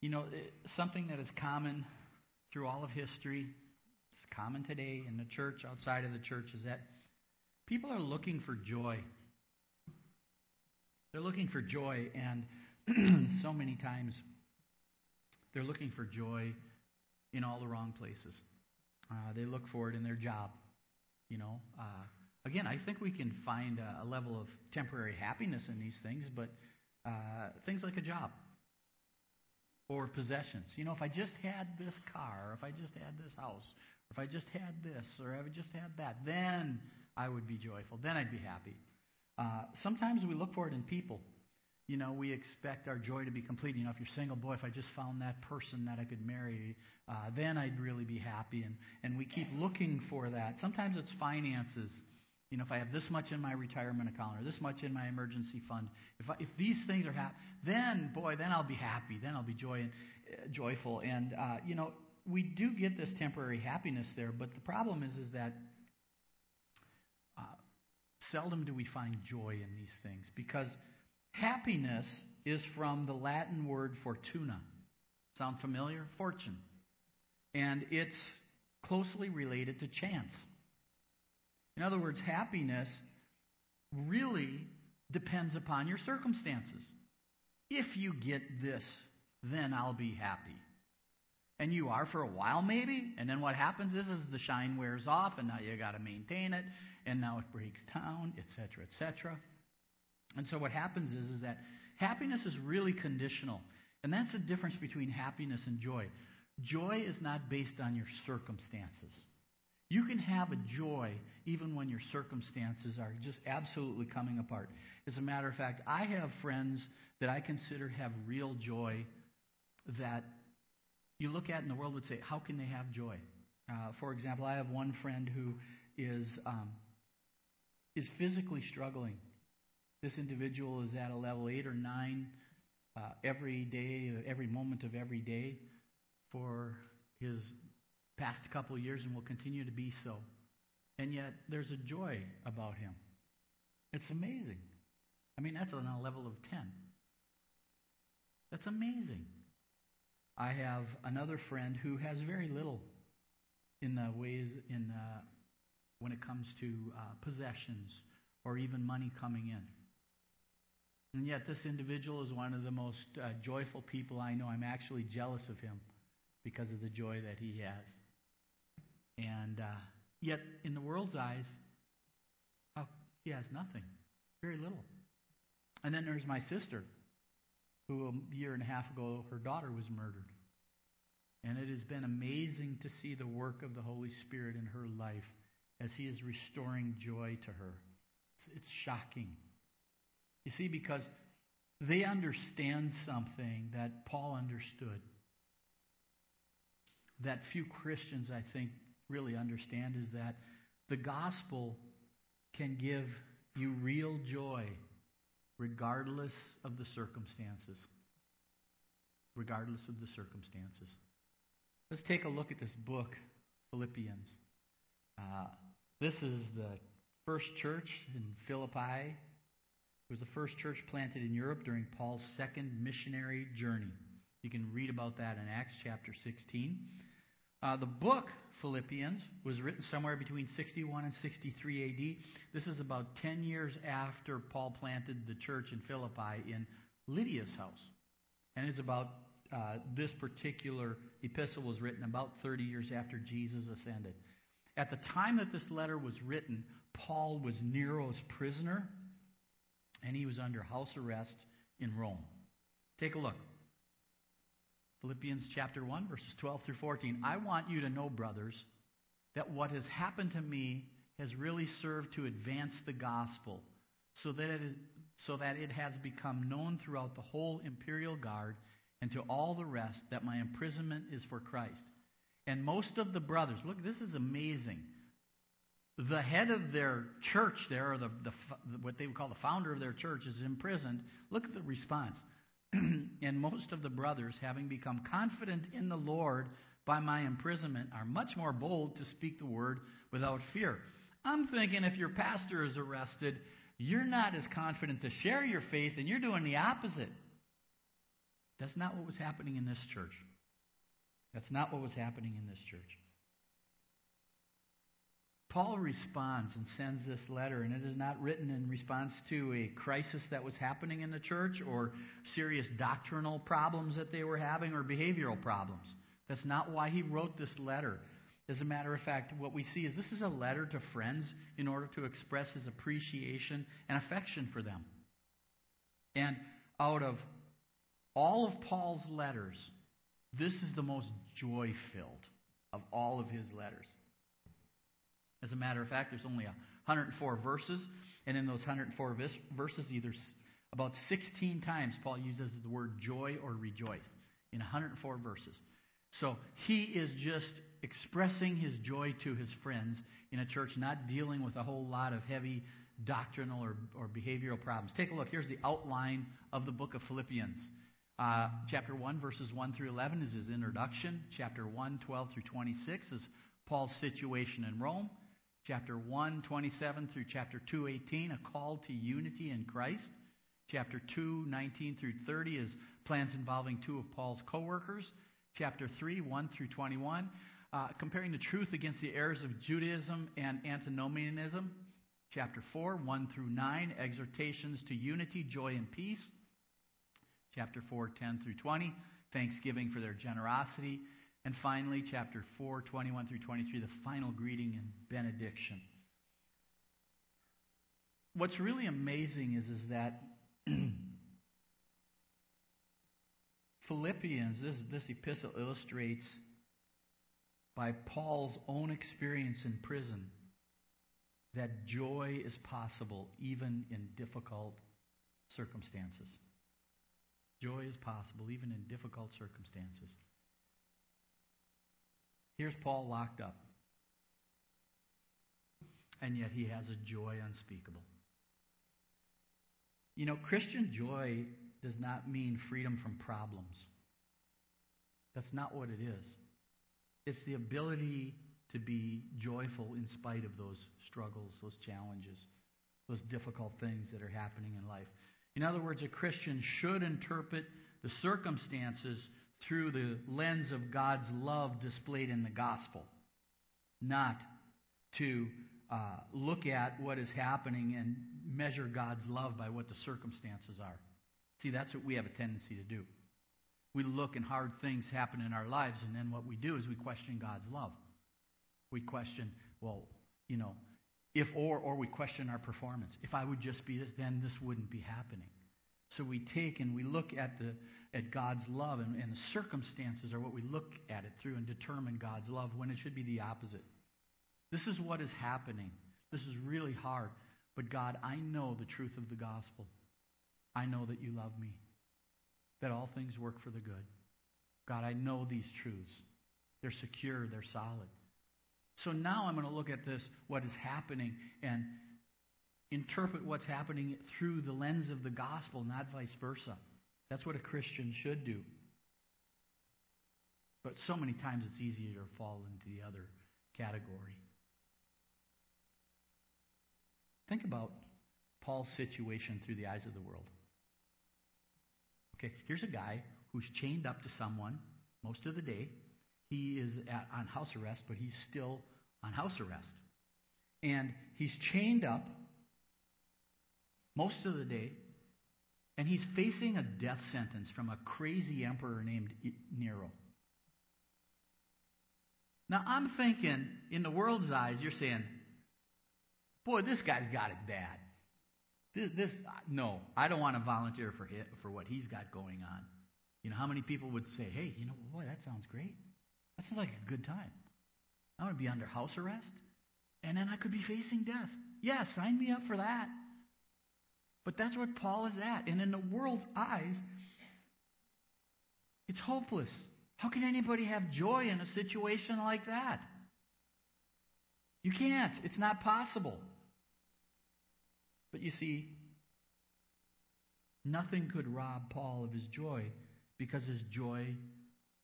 You know, something that is common through all of history, it's common today in the church, outside of the church, is that people are looking for joy. They're looking for joy, and so many times they're looking for joy in all the wrong places. Uh, they look for it in their job. You know, uh, again, I think we can find a, a, level of temporary happiness in these things, but uh, things like a job or possessions. You know, if I just had this car, if I just had this house, if I just had this, or if I just had that, then I would be joyful. Then I'd be happy. Uh, sometimes we look for it in people. You know, we expect our joy to be complete. You know, if you're single, boy, if I just found that person that I could marry, uh, then I'd really be happy. And, and we keep looking for that. Sometimes it's finances. You know, if I have this much in my retirement account or this much in my emergency fund, if, I, if these things are happening, then, boy, then I'll be happy. Then I'll be joy uh, joyful. And, uh, you know, we do get this temporary happiness there, but the problem is, is that uh, seldom do we find joy in these things because happiness is from the Latin word fortuna. Sound familiar? Fortune. And it's closely related to chance. In other words, happiness really depends upon your circumstances. If you get this, then I'll be happy. And you are for a while, maybe. And then what happens is, is the shine wears off, and now you got to maintain it, and now it breaks down, etc., etc. And so what happens is, is that happiness is really conditional, and that's the difference between happiness and joy. Joy is not based on your circumstances. You can have a joy even when your circumstances are just absolutely coming apart. As a matter of fact, I have friends that I consider have real joy that you look at in the world would say, how can they have joy? Uh, for example, I have one friend who is um, is physically struggling. This individual is at a level eight or nine uh, every day, every moment of every day for his past couple years and will continue to be so. And yet, there's a joy about him. It's amazing. I mean, that's on a level of 10. That's amazing. I have another friend who has very little in the ways in uh, when it comes to uh, possessions or even money coming in. And yet, this individual is one of the most uh, joyful people I know. I'm actually jealous of him because of the joy that he has. And uh, yet, in the world's eyes, he has nothing, very little. And then there's my sister, who a year and a half ago, her daughter was murdered. And it has been amazing to see the work of the Holy Spirit in her life as He is restoring joy to her. It's, it's shocking. You see, because they understand something that Paul understood, that few Christians, I think, really understand is that the gospel can give you real joy regardless of the circumstances. Regardless of the circumstances. Let's take a look at this book, Philippians. Uh, this is the first church in Philippi. It was the first church planted in Europe during Paul's second missionary journey. You can read about that in Acts chapter 16. Uh, the book Philippians was written somewhere between 61 and 63 AD. This is about 10 years after Paul planted the church in Philippi in Lydia's house. And it's about uh, this particular epistle was written about 30 years after Jesus ascended. At the time that this letter was written, Paul was Nero's prisoner, and he was under house arrest in Rome. Take a look. Philippians chapter 1, verses 12 through 14. I want you to know, brothers, that what has happened to me has really served to advance the gospel so that it, is, so that it has become known throughout the whole imperial guard and to all the rest that my imprisonment is for Christ. And most of the brothers, look, this is amazing. The head of their church there, or the, the what they would call the founder of their church, is imprisoned. Look at the response. and most of the brothers, having become confident in the Lord by my imprisonment, are much more bold to speak the word without fear. I'm thinking if your pastor is arrested, you're not as confident to share your faith, and you're doing the opposite. That's not what was happening in this church. That's not what was happening in this church. Paul responds and sends this letter, and it is not written in response to a crisis that was happening in the church or serious doctrinal problems that they were having or behavioral problems. That's not why he wrote this letter. As a matter of fact, what we see is this is a letter to friends in order to express his appreciation and affection for them. And out of all of Paul's letters, this is the most joy filled of all of his letters. As a matter of fact, there's only 104 verses, and in those 104 verses, either about 16 times Paul uses the word joy or rejoice in 104 verses. So he is just expressing his joy to his friends in a church, not dealing with a whole lot of heavy doctrinal or, or behavioral problems. Take a look. Here's the outline of the book of Philippians. Uh, chapter 1, verses 1 through 11 is his introduction. Chapter 1, 12 through 26 is Paul's situation in Rome. Chapter 1, 27 through chapter 2, 18, a call to unity in Christ. Chapter 2, 19 through 30 is plans involving two of Paul's co workers. Chapter 3, 1 through 21, uh, comparing the truth against the errors of Judaism and antinomianism. Chapter 4, 1 through 9, exhortations to unity, joy, and peace. Chapter 4, 10 through 20, thanksgiving for their generosity. And finally, chapter 4, 21 through 23, the final greeting and benediction. What's really amazing is, is that Philippians, this, this epistle illustrates by Paul's own experience in prison that joy is possible even in difficult circumstances. Joy is possible even in difficult circumstances. Here's Paul locked up. And yet he has a joy unspeakable. You know, Christian joy does not mean freedom from problems. That's not what it is. It's the ability to be joyful in spite of those struggles, those challenges, those difficult things that are happening in life. In other words, a Christian should interpret the circumstances through the lens of God's love displayed in the gospel, not to uh, look at what is happening and measure God's love by what the circumstances are. See, that's what we have a tendency to do. We look and hard things happen in our lives, and then what we do is we question God's love. We question, well, you know, if or or we question our performance. If I would just be this, then this wouldn't be happening. So we take and we look at the at God's love, and, and the circumstances are what we look at it through and determine God's love when it should be the opposite. This is what is happening. This is really hard. But God, I know the truth of the gospel. I know that you love me, that all things work for the good. God, I know these truths. They're secure, they're solid. So now I'm going to look at this, what is happening, and interpret what's happening through the lens of the gospel, not vice versa. That's what a Christian should do. But so many times it's easier to fall into the other category. Think about Paul's situation through the eyes of the world. Okay, here's a guy who's chained up to someone most of the day. He is at, on house arrest, but he's still on house arrest. And he's chained up most of the day, and he's facing a death sentence from a crazy emperor named Nero. Now, I'm thinking, in the world's eyes, you're saying, boy, this guy's got it bad. This, this, uh, no, I don't want to volunteer for hit, for what he's got going on. You know, how many people would say, hey, you know, boy, that sounds great. That sounds like a good time. I'm going to be under house arrest, and then I could be facing death. Yeah, sign me up for that. But that's what Paul is at. And in the world's eyes, it's hopeless. How can anybody have joy in a situation like that? You can't. It's not possible. But you see, nothing could rob Paul of his joy because his joy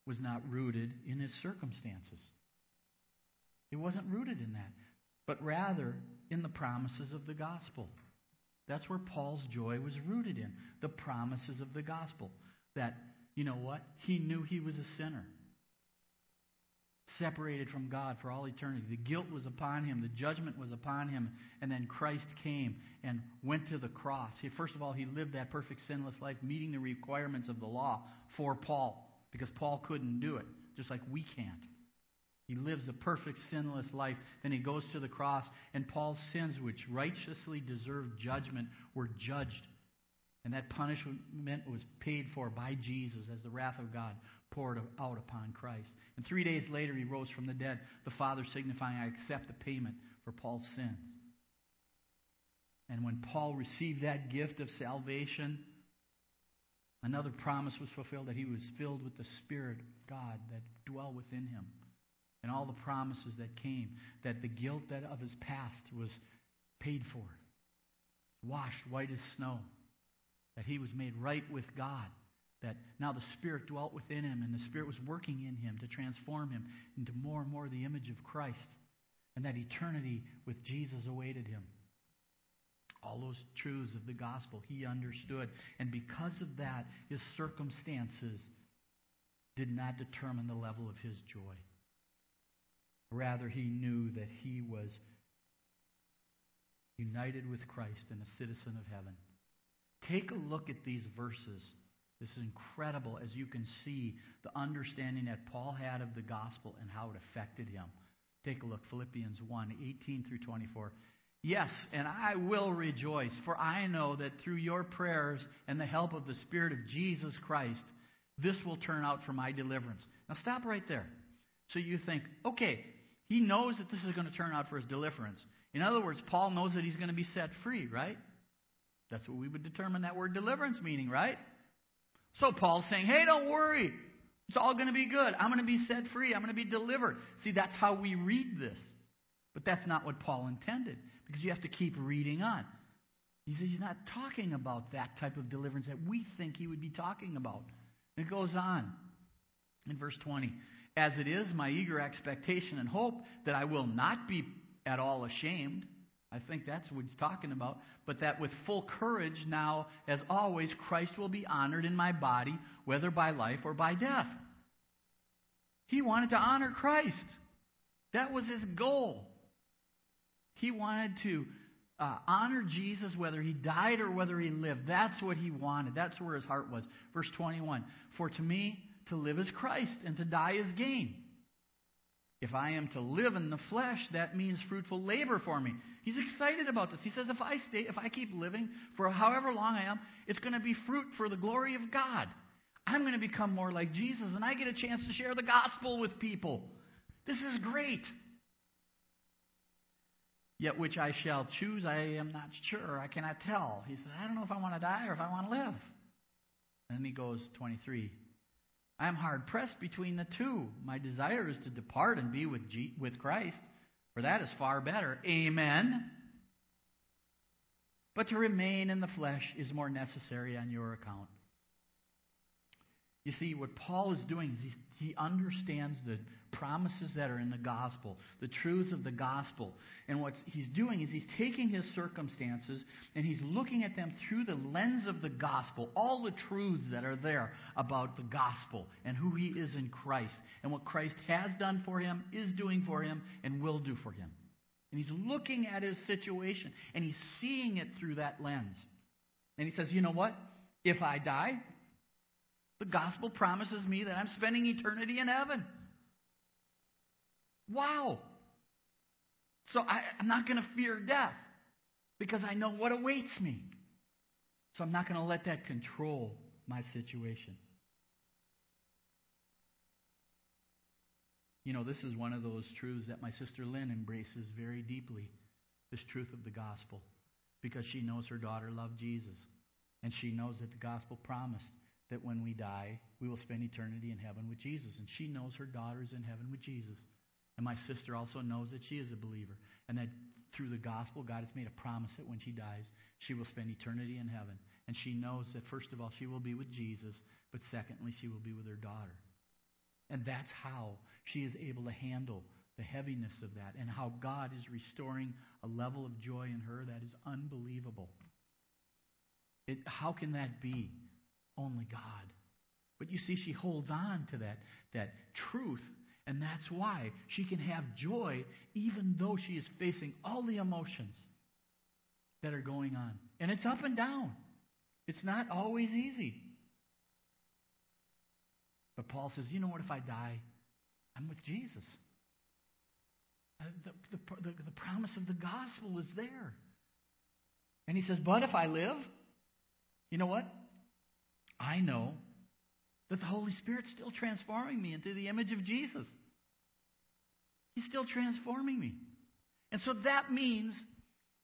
was not rooted in his circumstances. It wasn't rooted in that, but rather in the promises of the gospel. That's where Paul's joy was rooted in the promises of the gospel. That you know what? He knew he was a sinner separated from God for all eternity. The guilt was upon him, the judgment was upon him, and then Christ came and went to the cross. He, first of all, he lived that perfect sinless life, meeting the requirements of the law for Paul, because Paul couldn't do it, just like we can't. He lives a perfect sinless life. Then he goes to the cross, and Paul's sins, which righteously deserved judgment, were judged. And that punishment was paid for by Jesus as the wrath of God poured out upon Christ. And three days later, he rose from the dead, the Father signifying, I accept the payment for Paul's sins. And when Paul received that gift of salvation, another promise was fulfilled that he was filled with the Spirit of God that dwelt within him. And all the promises that came, that the guilt that of his past was paid for, washed white as snow, that he was made right with God that now the Spirit dwelt within him, and the Spirit was working in him to transform him into more and more the image of Christ, and that eternity with Jesus awaited him. All those truths of the gospel he understood, and because of that, his circumstances did not determine the level of his joy. Rather, he knew that he was united with Christ and a citizen of heaven. Take a look at these verses this is incredible as you can see the understanding that Paul had of the gospel and how it affected him. Take a look, Philippians 1 18 through 24. Yes, and I will rejoice, for I know that through your prayers and the help of the Spirit of Jesus Christ, this will turn out for my deliverance. Now, stop right there. So you think, okay, he knows that this is going to turn out for his deliverance. In other words, Paul knows that he's going to be set free, right? That's what we would determine that word deliverance meaning, right? So Paul's saying, hey, don't worry. It's all going to be good. I'm going to be set free. I'm going to be delivered. See, that's how we read this. But that's not what Paul intended because you have to keep reading on. He says he's not talking about that type of deliverance that we think he would be talking about. It goes on in verse 20. As it is my eager expectation and hope that I will not be at all ashamed I think that's what he's talking about. But that with full courage now, as always, Christ will be honored in my body, whether by life or by death. He wanted to honor Christ. That was his goal. He wanted to uh, honor Jesus whether he died or whether he lived. That's what he wanted. That's where his heart was. Verse 21 For to me, to live is Christ, and to die is gain. If I am to live in the flesh, that means fruitful labor for me. He's excited about this. He says, if I stay, if I keep living for however long I am, it's going to be fruit for the glory of God. I'm going to become more like Jesus, and I get a chance to share the gospel with people. This is great. Yet which I shall choose, I am not sure. I cannot tell. He said, I don't know if I want to die or if I want to live. And then he goes, 23. I am hard pressed between the two. My desire is to depart and be with, G- with Christ, for that is far better. Amen. But to remain in the flesh is more necessary on your account. You see, what Paul is doing is he understands the promises that are in the gospel, the truths of the gospel. And what he's doing is he's taking his circumstances and he's looking at them through the lens of the gospel, all the truths that are there about the gospel and who he is in Christ and what Christ has done for him, is doing for him, and will do for him. And he's looking at his situation and he's seeing it through that lens. And he says, you know what? If I die, the gospel promises me that I'm spending eternity in heaven. Wow. So I, am not going to fear death because I know what awaits me. So I'm not going to let that control my situation. You know, this is one of those truths that my sister Lynn embraces very deeply this truth of the gospel because she knows her daughter loved Jesus. And she knows that the gospel promised that when we die, we will spend eternity in heaven with Jesus. And she knows her daughter is in heaven with Jesus. And my sister also knows that she is a believer and that through the gospel, God has made a promise that when she dies, she will spend eternity in heaven. And she knows that, first of all, she will be with Jesus, but secondly, she will be with her daughter. And that's how she is able to handle the heaviness of that and how God is restoring a level of joy in her that is unbelievable. It, how can that be? Only God. But you see, she holds on to that, that truth, and that's why she can have joy even though she is facing all the emotions that are going on. And it's up and down, it's not always easy. But Paul says, you know what, if I die, I'm with Jesus. Uh, the, the, the, the promise of the gospel is there. And he says, but if I live, you know what? I know that the Holy Spirit's still transforming me into the image of Jesus. He's still transforming me. And so that means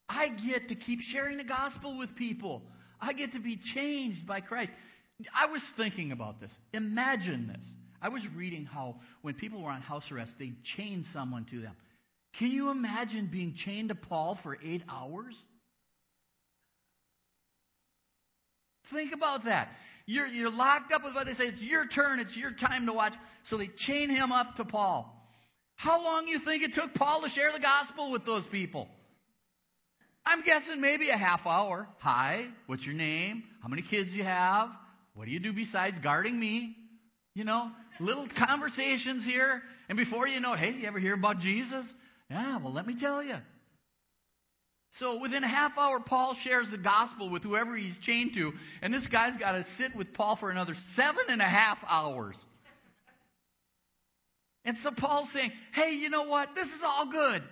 I get to keep sharing the gospel with people. I get to be changed by Christ. I was thinking about this. Imagine this. I was reading how when people were on house arrest, they chained someone to them. Can you imagine being chained to Paul for eight hours? Think about that. You're, you're locked up with what they say. It's your turn. It's your time to watch. So they chain him up to Paul. How long do you think it took Paul to share the gospel with those people? I'm guessing maybe a half hour. Hi, what's your name? How many kids you have? What do you do besides guarding me? You know, little conversations here. And before you know it, hey, you ever hear about Jesus? Yeah, well, let me tell you. So within a half hour, Paul shares the gospel with whoever he's chained to, and this guy's got to sit with Paul for another seven and a half hours. And so Paul's saying, hey, you know what? This is all good.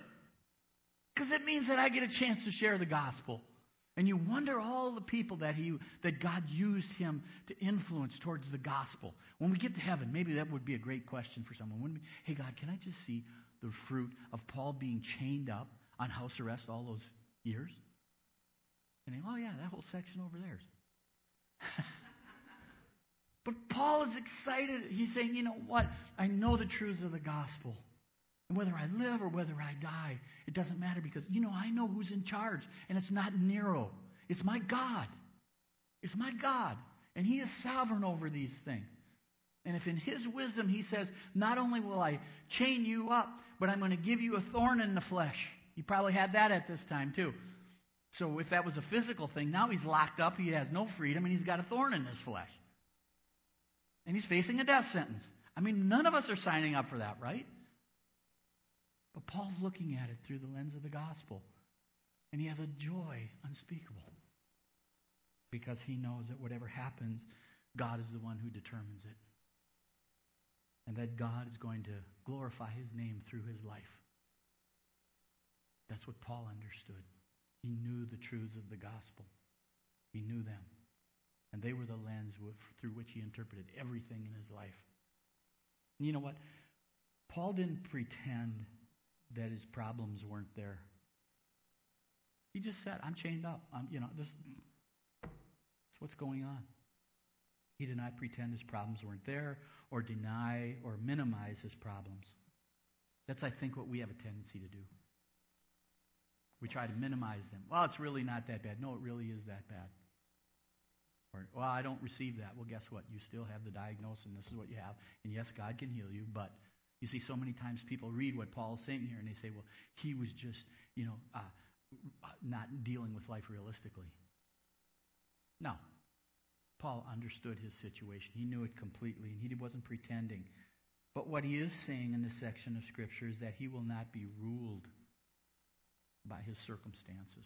Because it means that I get a chance to share the gospel. And you wonder all the people that he that God used him to influence towards the gospel. When we get to heaven, maybe that would be a great question for someone. Wouldn't it? hey God, can I just see the fruit of Paul being chained up on house arrest all those years? And they, oh yeah, that whole section over there. but Paul is excited. He's saying, you know what? I know the truths of the gospel. And whether I live or whether I die, it doesn't matter because, you know, I know who's in charge. And it's not Nero, it's my God. It's my God. And He is sovereign over these things. And if in His wisdom He says, not only will I chain you up, but I'm going to give you a thorn in the flesh. He probably had that at this time, too. So if that was a physical thing, now he's locked up, he has no freedom, and he's got a thorn in his flesh. And he's facing a death sentence. I mean, none of us are signing up for that, right? But Paul's looking at it through the lens of the gospel. And he has a joy unspeakable. Because he knows that whatever happens, God is the one who determines it. And that God is going to glorify his name through his life. That's what Paul understood. He knew the truths of the gospel, he knew them. And they were the lens through which he interpreted everything in his life. And you know what? Paul didn't pretend that his problems weren't there. He just said, I'm chained up. I'm, you know, this, this is what's going on. He did not pretend his problems weren't there or deny or minimize his problems. That's, I think, what we have a tendency to do. We try to minimize them. Well, it's really not that bad. No, it really is that bad. Or, well, I don't receive that. Well, guess what? You still have the diagnosis, and this is what you have. And yes, God can heal you, but you see, so many times people read what Paul is saying here and they say, well, he was just, you know, uh, not dealing with life realistically. No. Paul understood his situation. He knew it completely, and he wasn't pretending. But what he is saying in this section of Scripture is that he will not be ruled by his circumstances.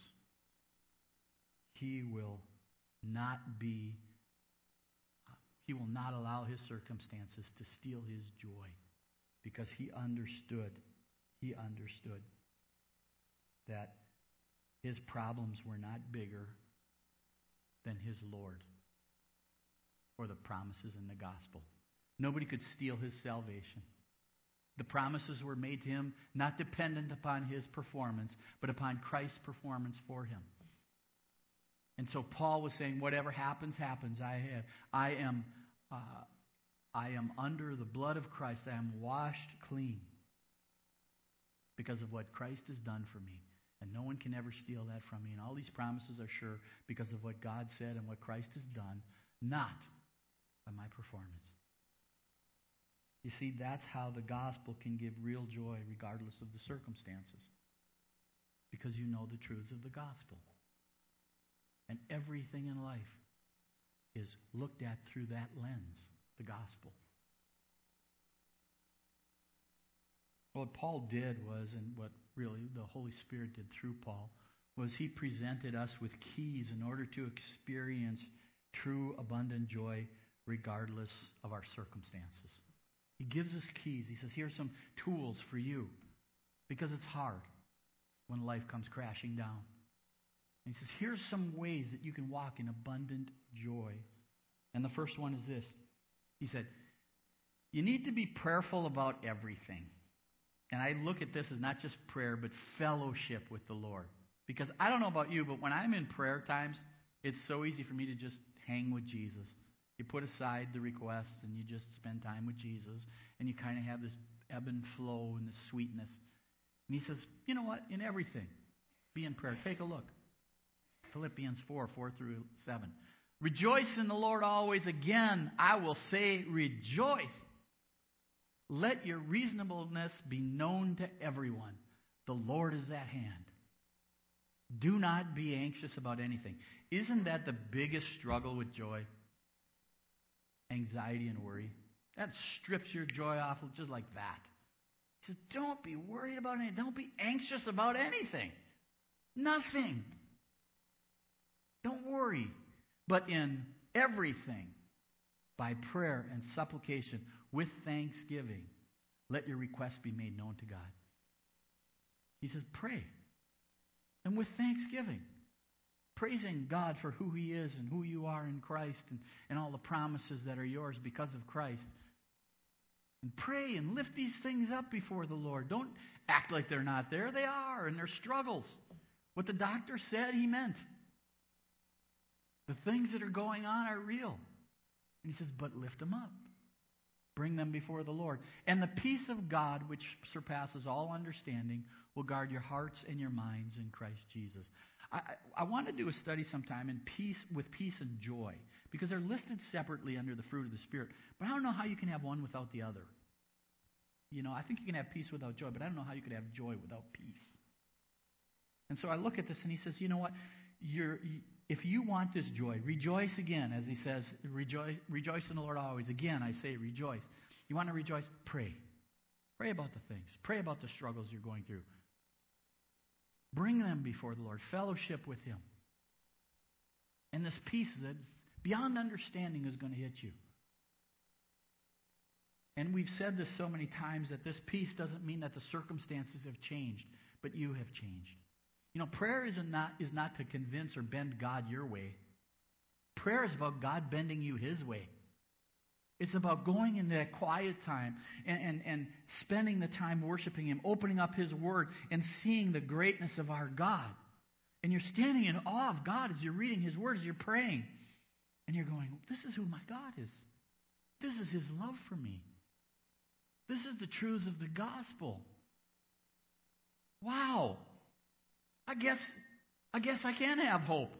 He will not be, he will not allow his circumstances to steal his joy because he understood, he understood that his problems were not bigger than his Lord or the promises in the gospel. Nobody could steal his salvation. The promises were made to him not dependent upon his performance, but upon Christ's performance for him. And so Paul was saying, whatever happens, happens. I, have, I am uh, I am under the blood of Christ. I am washed clean because of what Christ has done for me. And no one can ever steal that from me. And all these promises are sure because of what God said and what Christ has done, not by my performance. You see, that's how the gospel can give real joy regardless of the circumstances. Because you know the truths of the gospel. And everything in life is looked at through that lens. the gospel. What Paul did was, and what really the Holy Spirit did through Paul, was he presented us with keys in order to experience true abundant joy regardless of our circumstances. He gives us keys. He says, Here's some tools for you because it's hard when life comes crashing down. And he says, Here's some ways that you can walk in abundant joy. And the first one is this He said, You need to be prayerful about everything. And I look at this as not just prayer, but fellowship with the Lord. Because I don't know about you, but when I'm in prayer times, it's so easy for me to just hang with Jesus. You put aside the requests and you just spend time with Jesus, and you kind of have this ebb and flow and this sweetness. And he says, You know what? In everything, be in prayer. Take a look. Philippians 4 4 through 7. Rejoice in the Lord always. Again, I will say, rejoice. Let your reasonableness be known to everyone. The Lord is at hand. Do not be anxious about anything. Isn't that the biggest struggle with joy? Anxiety and worry. That strips your joy off just like that. He says, Don't be worried about anything. Don't be anxious about anything. Nothing. Don't worry. But in everything, by prayer and supplication, with thanksgiving, let your requests be made known to God. He says, Pray and with thanksgiving. Praising God for who He is and who you are in Christ and, and all the promises that are yours because of Christ. And pray and lift these things up before the Lord. Don't act like they're not there. They are, and they're struggles. What the doctor said, he meant. The things that are going on are real. And he says, but lift them up. Bring them before the Lord. And the peace of God, which surpasses all understanding, will guard your hearts and your minds in Christ Jesus. I, I, want to do a study sometime in peace with peace and joy because they're listed separately under the fruit of the Spirit. But I don't know how you can have one without the other. You know, I think you can have peace without joy, but I don't know how you could have joy without peace. And so I look at this and he says, you know what? You're, if you want this joy, rejoice again, as he says, rejoice, rejoice in the Lord always. Again, I say rejoice. You want to rejoice? Pray. Pray about the things. Pray about the struggles you're going through. Bring them before the Lord. Fellowship with Him. And this peace that's beyond understanding is going to hit you. And we've said this so many times that this peace doesn't mean that the circumstances have changed, but you have changed. You know, prayer is not, is not to convince or bend God your way. Prayer is about God bending you His way. It's about going into that quiet time and, and, and spending the time worshiping Him, opening up His Word, and seeing the greatness of our God. And you're standing in awe of God as you're reading His Word, as you're praying. And you're going, This is who my God is. This is His love for me. This is the truths of the gospel. Wow. I guess I guess I can have hope.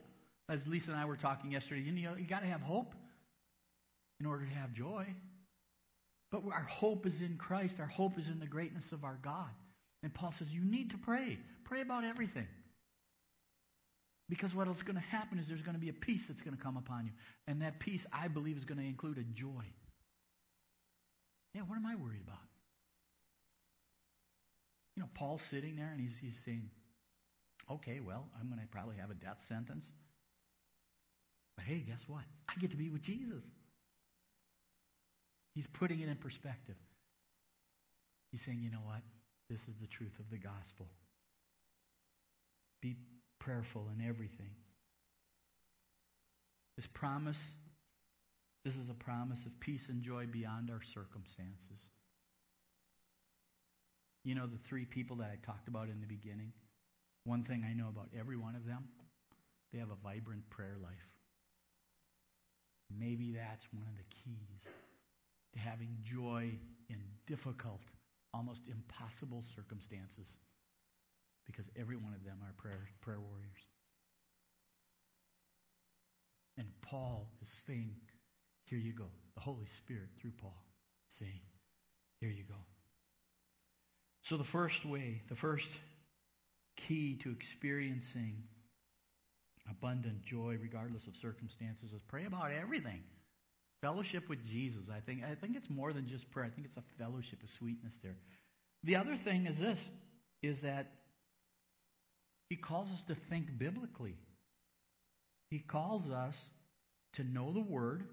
As Lisa and I were talking yesterday, you know, you got to have hope in order to have joy. But our hope is in Christ. Our hope is in the greatness of our God. And Paul says, You need to pray. Pray about everything. Because what is going to happen is there's going to be a peace that's going to come upon you. And that peace, I believe, is going to include a joy. Yeah, what am I worried about? You know, Paul's sitting there and he's, he's saying, okay, well, I'm going to probably have a death sentence. But hey, guess what? I get to be with Jesus. He's putting it in perspective. He's saying, you know what? This is the truth of the gospel. Be prayerful in everything. This promise, this is a promise of peace and joy beyond our circumstances. You know the three people that I talked about in the beginning? One thing I know about every one of them, they have a vibrant prayer life. Maybe that's one of the keys to having joy in difficult, almost impossible circumstances. Because every one of them are prayer, prayer warriors. And Paul is saying, Here you go. The Holy Spirit through Paul saying, Here you go. So, the first way, the first key to experiencing abundant joy, regardless of circumstances, is pray about everything. Fellowship with Jesus. I think I think it's more than just prayer. I think it's a fellowship, a sweetness there. The other thing is this is that he calls us to think biblically. He calls us to know the word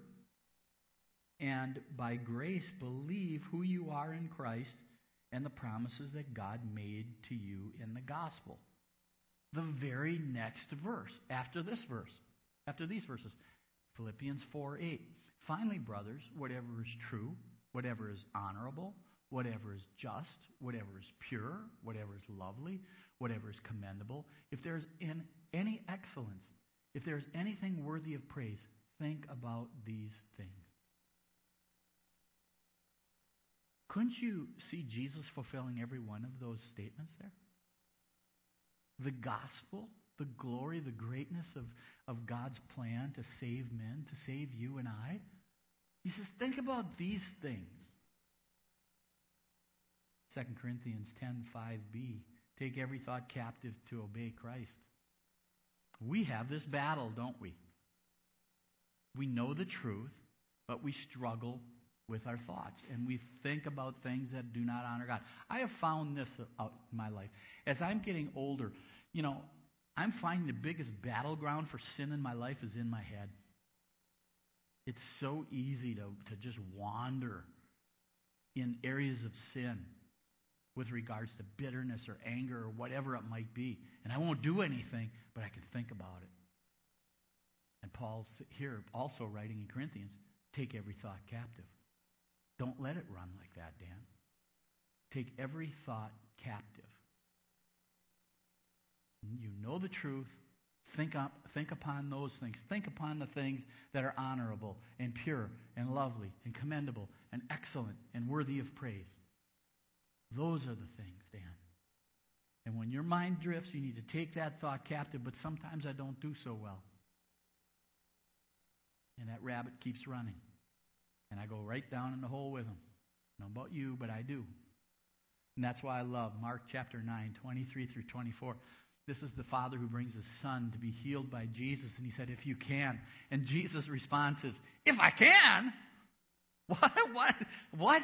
and by grace believe who you are in Christ and the promises that God made to you in the gospel. The very next verse, after this verse, after these verses, Philippians 4 8. Finally, brothers, whatever is true, whatever is honorable, whatever is just, whatever is pure, whatever is lovely, whatever is commendable, if there's in any excellence, if there's anything worthy of praise, think about these things. Couldn't you see Jesus fulfilling every one of those statements there? The gospel, the glory, the greatness of, of God's plan to save men, to save you and I. He says, think about these things. 2 Corinthians 10 5b. Take every thought captive to obey Christ. We have this battle, don't we? We know the truth, but we struggle with our thoughts and we think about things that do not honor God. I have found this out in my life. As I'm getting older, you know, I'm finding the biggest battleground for sin in my life is in my head. It's so easy to, to just wander in areas of sin with regards to bitterness or anger or whatever it might be. And I won't do anything, but I can think about it. And Paul's here also writing in Corinthians take every thought captive. Don't let it run like that, Dan. Take every thought captive. You know the truth. Think, up, think upon those things. Think upon the things that are honorable and pure and lovely and commendable and excellent and worthy of praise. Those are the things, Dan. And when your mind drifts, you need to take that thought captive, but sometimes I don't do so well. And that rabbit keeps running. And I go right down in the hole with him. Don't know about you, but I do. And that's why I love Mark chapter 9, 23 through 24. This is the father who brings his son to be healed by Jesus. And he said, If you can. And Jesus' response is, If I can? What? What? What?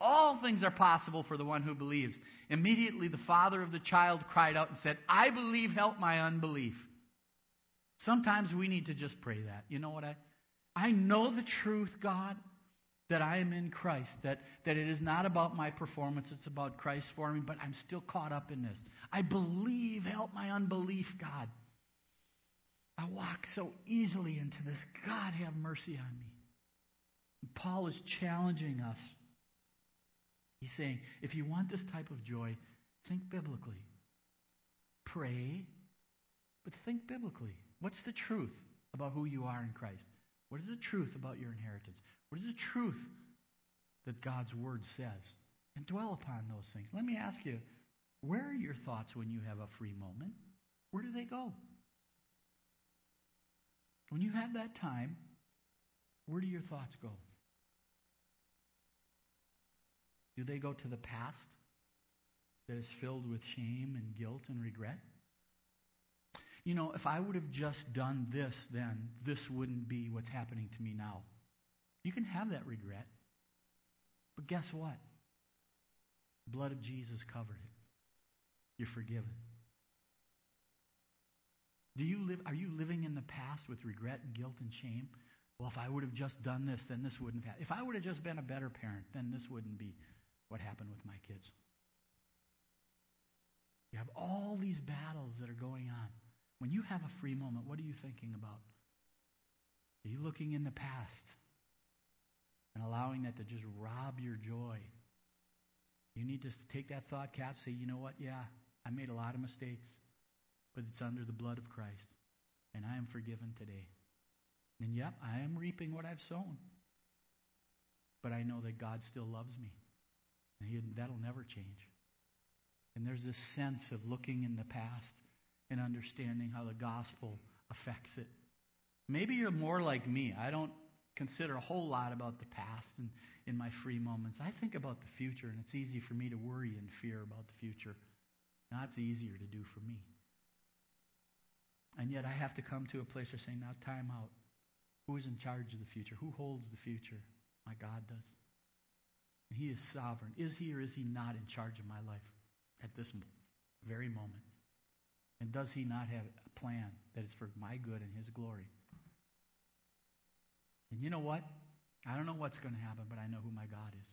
All things are possible for the one who believes. Immediately, the father of the child cried out and said, I believe, help my unbelief. Sometimes we need to just pray that. You know what? I, I know the truth, God, that I am in Christ, that, that it is not about my performance, it's about Christ for me, but I'm still caught up in this. I believe, help my unbelief, God. I walk so easily into this. God, have mercy on me. And Paul is challenging us He's saying, if you want this type of joy, think biblically. Pray, but think biblically. What's the truth about who you are in Christ? What is the truth about your inheritance? What is the truth that God's Word says? And dwell upon those things. Let me ask you, where are your thoughts when you have a free moment? Where do they go? When you have that time, where do your thoughts go? Do they go to the past that is filled with shame and guilt and regret? You know, if I would have just done this then, this wouldn't be what's happening to me now. You can have that regret. But guess what? The blood of Jesus covered it. You're forgiven. Do you live are you living in the past with regret and guilt and shame? Well, if I would have just done this, then this wouldn't have. happened. If I would have just been a better parent, then this wouldn't be what happened with my kids. You have all these battles that are going on. When you have a free moment, what are you thinking about? Are you looking in the past and allowing that to just rob your joy? You need to take that thought cap, say, you know what? Yeah, I made a lot of mistakes, but it's under the blood of Christ, and I am forgiven today. And yep, I am reaping what I've sown. But I know that God still loves me. And he, that'll never change. And there's this sense of looking in the past and understanding how the gospel affects it. Maybe you're more like me. I don't consider a whole lot about the past and in my free moments. I think about the future, and it's easy for me to worry and fear about the future. That's easier to do for me. And yet I have to come to a place of saying, now time out. Who's in charge of the future? Who holds the future? My God does. And He is sovereign. Is He or is He not in charge of my life at this very moment? And does He not have a plan that is for my good and His glory? And you know what? I don't know what's going to happen, but I know who my God is.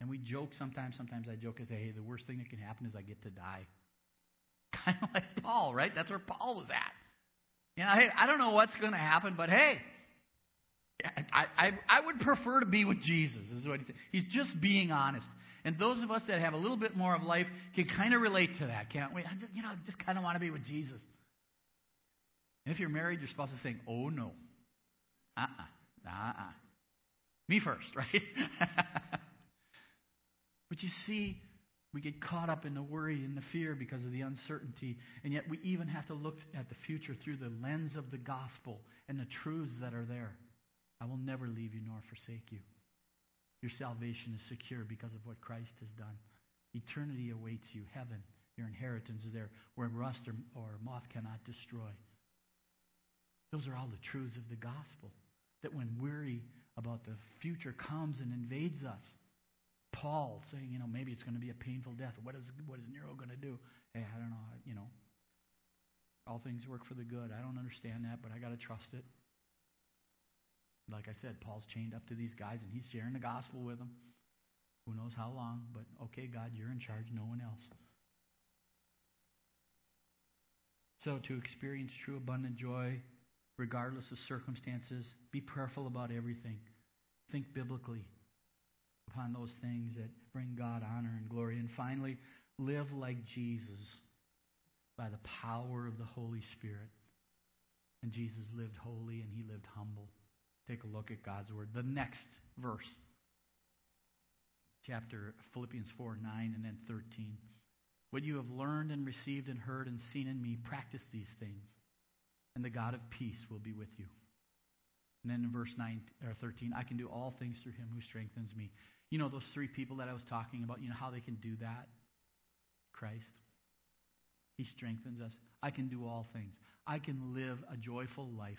And we joke sometimes. Sometimes I joke and say, hey, the worst thing that can happen is I get to die. Kind of like Paul, right? That's where Paul was at. You know, hey, I don't know what's going to happen, but hey, I, I, I would prefer to be with Jesus, is what he said. He's just being honest. And those of us that have a little bit more of life can kind of relate to that, can't we? I just, you know, just kind of want to be with Jesus. And if you're married, your spouse is saying, oh, no. Uh-uh. Uh-uh. Me first, right? but you see, we get caught up in the worry and the fear because of the uncertainty, and yet we even have to look at the future through the lens of the gospel and the truths that are there. I will never leave you nor forsake you. Your salvation is secure because of what Christ has done. Eternity awaits you, heaven. Your inheritance is there where rust or, or moth cannot destroy. Those are all the truths of the gospel. That when worry about the future comes and invades us, Paul saying, you know, maybe it's going to be a painful death. What is what is Nero going to do? Hey, I don't know. You know, all things work for the good. I don't understand that, but I got to trust it. Like I said, Paul's chained up to these guys, and he's sharing the gospel with them. Who knows how long? But okay, God, you're in charge. No one else. So to experience true abundant joy, regardless of circumstances, be prayerful about everything. Think biblically upon those things that bring God honor and glory. And finally, live like Jesus by the power of the Holy Spirit. And Jesus lived holy and he lived humble. Take a look at God's word. The next verse, chapter Philippians 4 9 and then 13. What you have learned and received and heard and seen in me, practice these things, and the God of peace will be with you. And then in verse 9 or 13, I can do all things through him who strengthens me. You know those three people that I was talking about, you know how they can do that? Christ. He strengthens us. I can do all things. I can live a joyful life.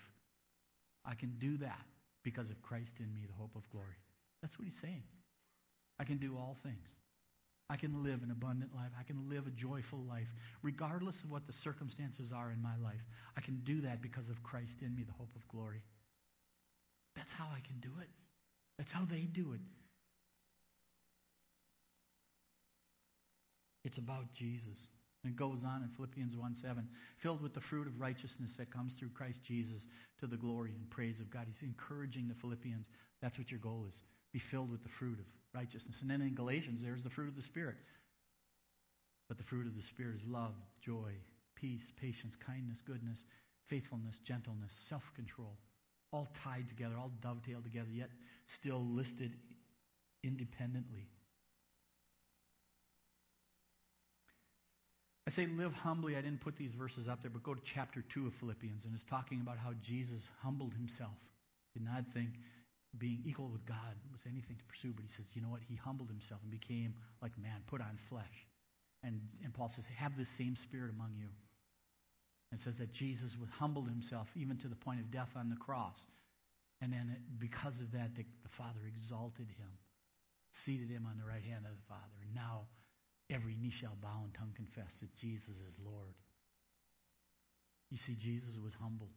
I can do that because of Christ in me, the hope of glory. That's what he's saying. I can do all things. I can live an abundant life. I can live a joyful life, regardless of what the circumstances are in my life. I can do that because of Christ in me, the hope of glory. That's how I can do it. That's how they do it. It's about Jesus. And it goes on in Philippians 1 7, filled with the fruit of righteousness that comes through Christ Jesus to the glory and praise of God. He's encouraging the Philippians. That's what your goal is. Be filled with the fruit of righteousness. And then in Galatians, there's the fruit of the Spirit. But the fruit of the Spirit is love, joy, peace, patience, kindness, goodness, faithfulness, gentleness, self control. All tied together, all dovetailed together, yet still listed independently. I say live humbly. I didn't put these verses up there, but go to chapter 2 of Philippians, and it's talking about how Jesus humbled himself. Did not think being equal with God was anything to pursue, but he says, you know what? He humbled himself and became like man, put on flesh. And, and Paul says, have the same spirit among you. And says that Jesus humbled himself even to the point of death on the cross. And then because of that, the, the Father exalted him, seated him on the right hand of the Father. And now Every knee shall bow and tongue confess that Jesus is Lord. You see, Jesus was humble.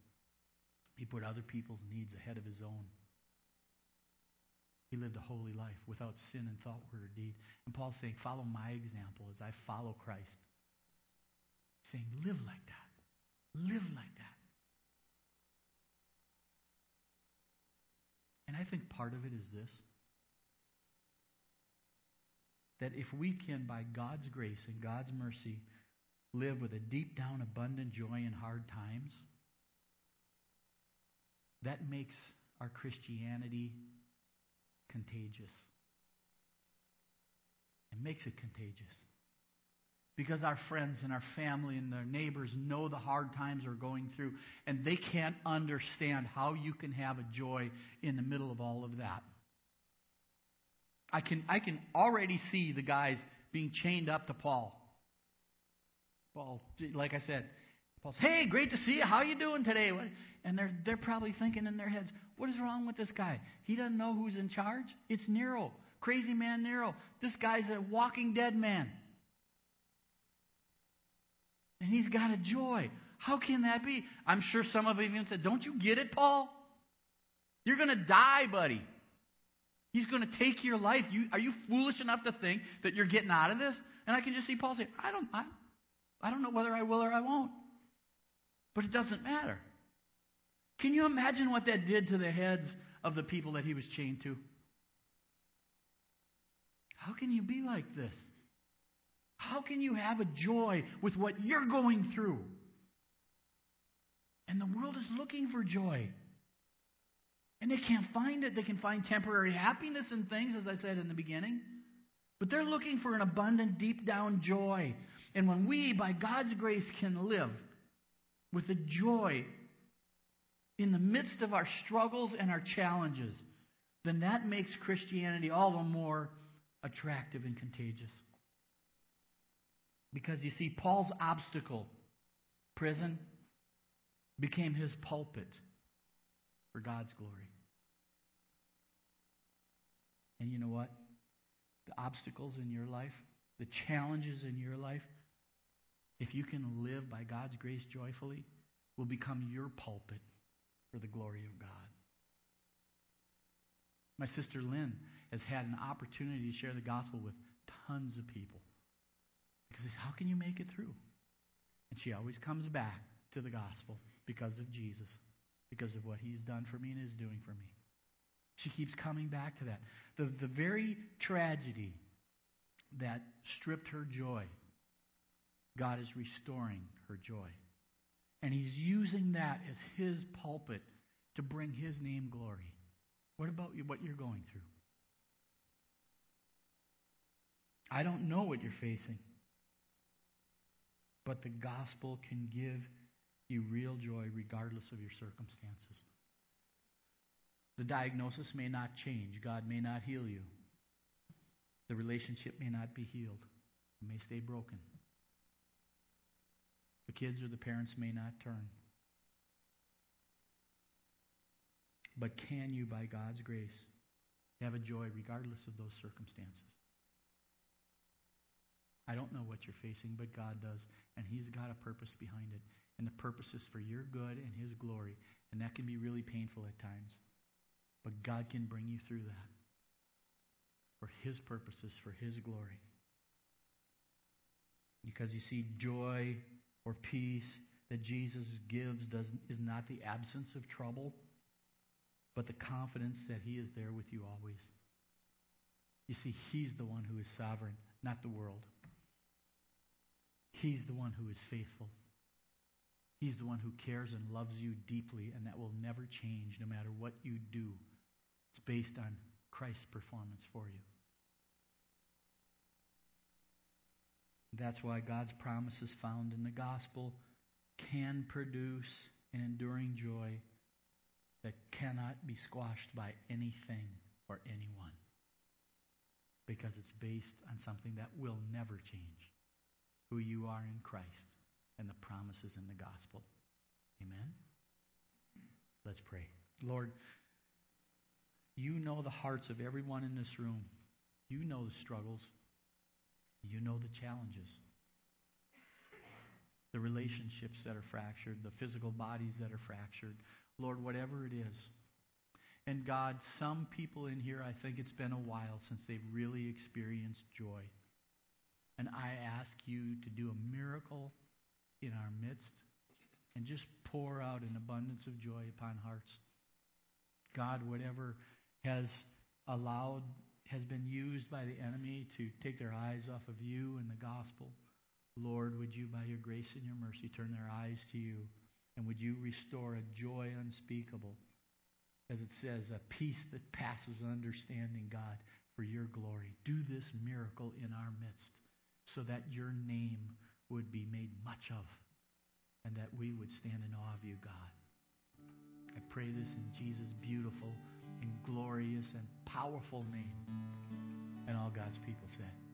He put other people's needs ahead of his own. He lived a holy life without sin in thought, word, or deed. And Paul's saying, follow my example as I follow Christ. Saying, live like that. Live like that. And I think part of it is this that if we can, by God's grace and God's mercy, live with a deep down abundant joy in hard times, that makes our Christianity contagious. It makes it contagious. Because our friends and our family and their neighbors know the hard times we're going through, and they can't understand how you can have a joy in the middle of all of that. I can, I can already see the guys being chained up to Paul. Paul, like I said, Paul says, "Hey, great to see you. How are you doing today?" And they're they're probably thinking in their heads, "What is wrong with this guy? He doesn't know who's in charge. It's Nero, crazy man Nero. This guy's a walking dead man, and he's got a joy. How can that be?" I'm sure some of them even said, "Don't you get it, Paul? You're going to die, buddy." He's going to take your life. You, are you foolish enough to think that you're getting out of this? And I can just see Paul say, I don't, I, I don't know whether I will or I won't. But it doesn't matter. Can you imagine what that did to the heads of the people that he was chained to? How can you be like this? How can you have a joy with what you're going through? And the world is looking for joy. And they can't find it. They can find temporary happiness in things, as I said in the beginning. But they're looking for an abundant, deep down joy. And when we, by God's grace, can live with a joy in the midst of our struggles and our challenges, then that makes Christianity all the more attractive and contagious. Because you see, Paul's obstacle, prison, became his pulpit for God's glory. And you know what? The obstacles in your life, the challenges in your life, if you can live by God's grace joyfully, will become your pulpit for the glory of God. My sister Lynn has had an opportunity to share the gospel with tons of people. Because how can you make it through? And she always comes back to the gospel because of Jesus, because of what he's done for me and is doing for me. She keeps coming back to that. The, the very tragedy that stripped her joy, God is restoring her joy. And He's using that as His pulpit to bring His name glory. What about you, what you're going through? I don't know what you're facing, but the gospel can give you real joy regardless of your circumstances. The diagnosis may not change. God may not heal you. The relationship may not be healed. It may stay broken. Kids or the parents may not turn. But can you, by God's grace, have a joy regardless of those circumstances? I don't know what you're facing, but God does. And He's got a purpose behind it. And the purpose is for your good and His glory. And that can be really painful at times. But God can bring you through that for His purposes, for His glory. Because you see, joy or peace that Jesus gives does, is not the absence of trouble, but the confidence that He is there with you always. You see, He's the one who is sovereign, not the world. He's the one who is faithful. He's the one who cares and loves you deeply, and that will never change no matter what you do. It's based on Christ's performance for you. That's why God's promises found in the gospel can produce an enduring joy that cannot be squashed by anything or anyone. Because it's based on something that will never change who you are in Christ and the promises in the gospel. Amen? Let's pray. Lord, you know the hearts of everyone in this room. You know the struggles. You know the challenges. The relationships that are fractured, the physical bodies that are fractured. Lord, whatever it is. And God, some people in here, I think it's been a while since they've really experienced joy. And I ask you to do a miracle in our midst and just pour out an abundance of joy upon hearts. God, whatever has allowed, has been used by the enemy to take their eyes off of you and the gospel. Lord, would you, by your grace and your mercy, turn their eyes to you? And would you restore a joy unspeakable? As it says, a peace that passes understanding, God, for your glory. Do this miracle in our midst so that your name would be made much of and that we would stand in awe of you, God. I pray this in Jesus' beautiful and glorious and powerful name. And all God's people said.